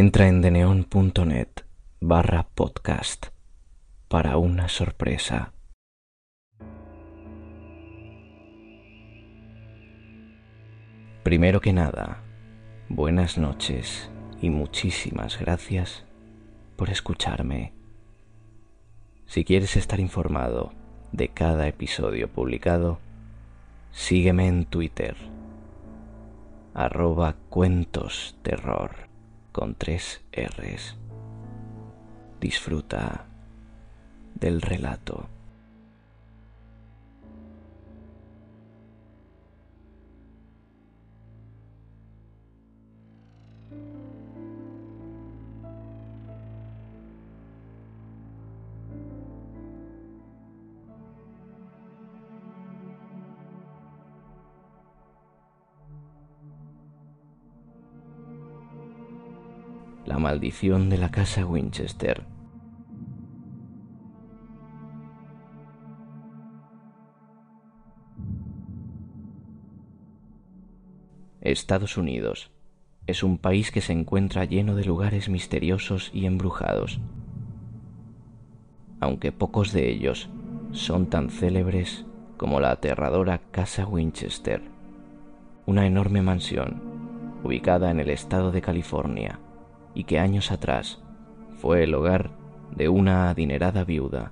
Entra en deneon.net barra podcast para una sorpresa. Primero que nada, buenas noches y muchísimas gracias por escucharme. Si quieres estar informado de cada episodio publicado, sígueme en Twitter, arroba cuentos terror con tres R's. Disfruta del relato. La maldición de la casa Winchester. Estados Unidos. Es un país que se encuentra lleno de lugares misteriosos y embrujados, aunque pocos de ellos son tan célebres como la aterradora Casa Winchester, una enorme mansión ubicada en el estado de California y que años atrás fue el hogar de una adinerada viuda.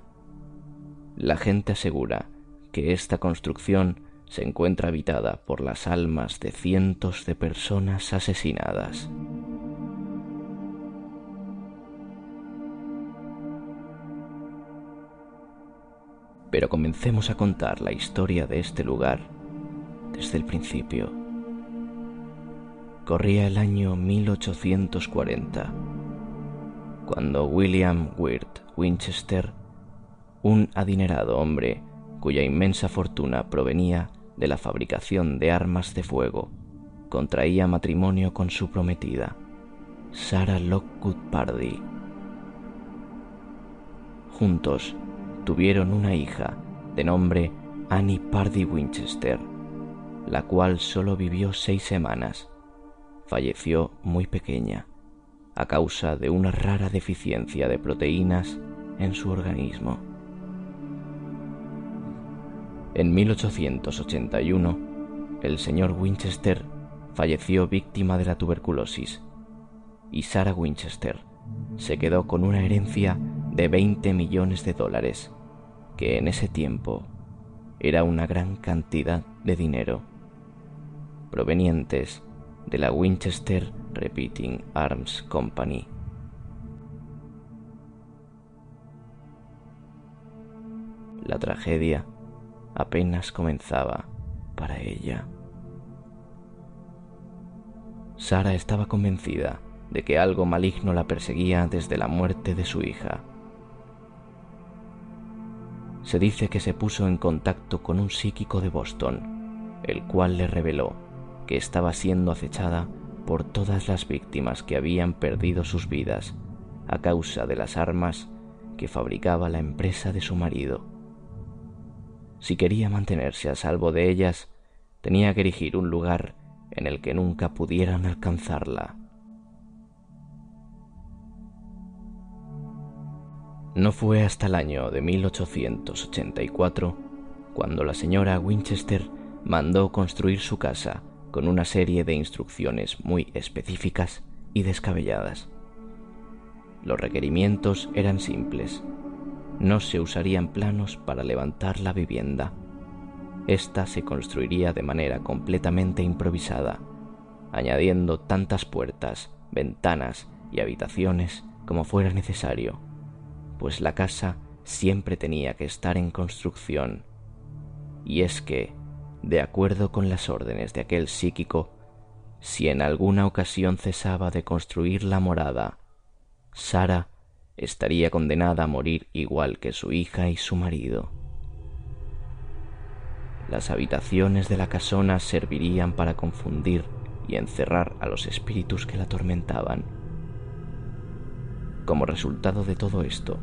La gente asegura que esta construcción se encuentra habitada por las almas de cientos de personas asesinadas. Pero comencemos a contar la historia de este lugar desde el principio. Corría el año 1840, cuando William Wirt Winchester, un adinerado hombre cuya inmensa fortuna provenía de la fabricación de armas de fuego, contraía matrimonio con su prometida, Sarah Lockwood Pardy. Juntos tuvieron una hija de nombre Annie Pardy Winchester, la cual solo vivió seis semanas. Falleció muy pequeña a causa de una rara deficiencia de proteínas en su organismo. En 1881, el señor Winchester falleció víctima de la tuberculosis y Sarah Winchester se quedó con una herencia de 20 millones de dólares, que en ese tiempo era una gran cantidad de dinero, provenientes de la Winchester Repeating Arms Company. La tragedia apenas comenzaba para ella. Sara estaba convencida de que algo maligno la perseguía desde la muerte de su hija. Se dice que se puso en contacto con un psíquico de Boston, el cual le reveló que estaba siendo acechada por todas las víctimas que habían perdido sus vidas a causa de las armas que fabricaba la empresa de su marido. Si quería mantenerse a salvo de ellas, tenía que erigir un lugar en el que nunca pudieran alcanzarla. No fue hasta el año de 1884 cuando la señora Winchester mandó construir su casa con una serie de instrucciones muy específicas y descabelladas. Los requerimientos eran simples no se usarían planos para levantar la vivienda. Esta se construiría de manera completamente improvisada, añadiendo tantas puertas, ventanas y habitaciones como fuera necesario, pues la casa siempre tenía que estar en construcción. Y es que, de acuerdo con las órdenes de aquel psíquico, si en alguna ocasión cesaba de construir la morada, Sara estaría condenada a morir igual que su hija y su marido. Las habitaciones de la casona servirían para confundir y encerrar a los espíritus que la atormentaban. Como resultado de todo esto,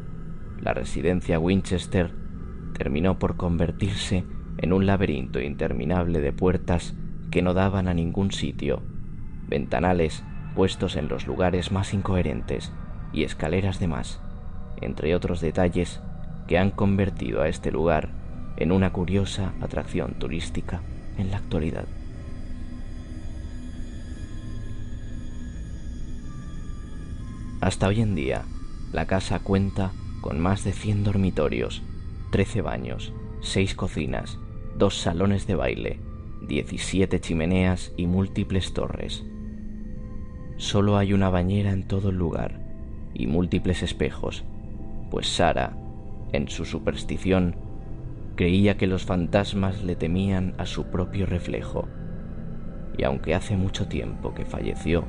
la residencia Winchester terminó por convertirse en un laberinto interminable de puertas que no daban a ningún sitio, ventanales puestos en los lugares más incoherentes y escaleras de más, entre otros detalles que han convertido a este lugar en una curiosa atracción turística en la actualidad. Hasta hoy en día, la casa cuenta con más de 100 dormitorios, 13 baños, 6 cocinas, 2 salones de baile, 17 chimeneas y múltiples torres. Solo hay una bañera en todo el lugar y múltiples espejos, pues Sara, en su superstición, creía que los fantasmas le temían a su propio reflejo. Y aunque hace mucho tiempo que falleció,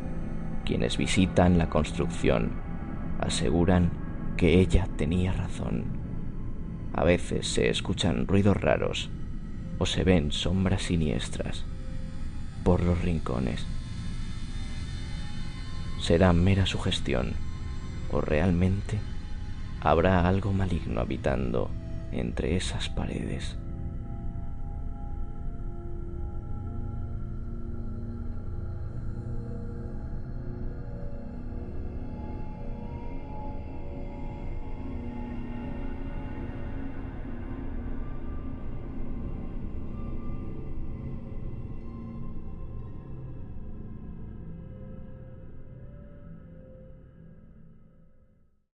quienes visitan la construcción aseguran que ella tenía razón. A veces se escuchan ruidos raros o se ven sombras siniestras por los rincones. ¿Será mera sugestión o realmente habrá algo maligno habitando entre esas paredes?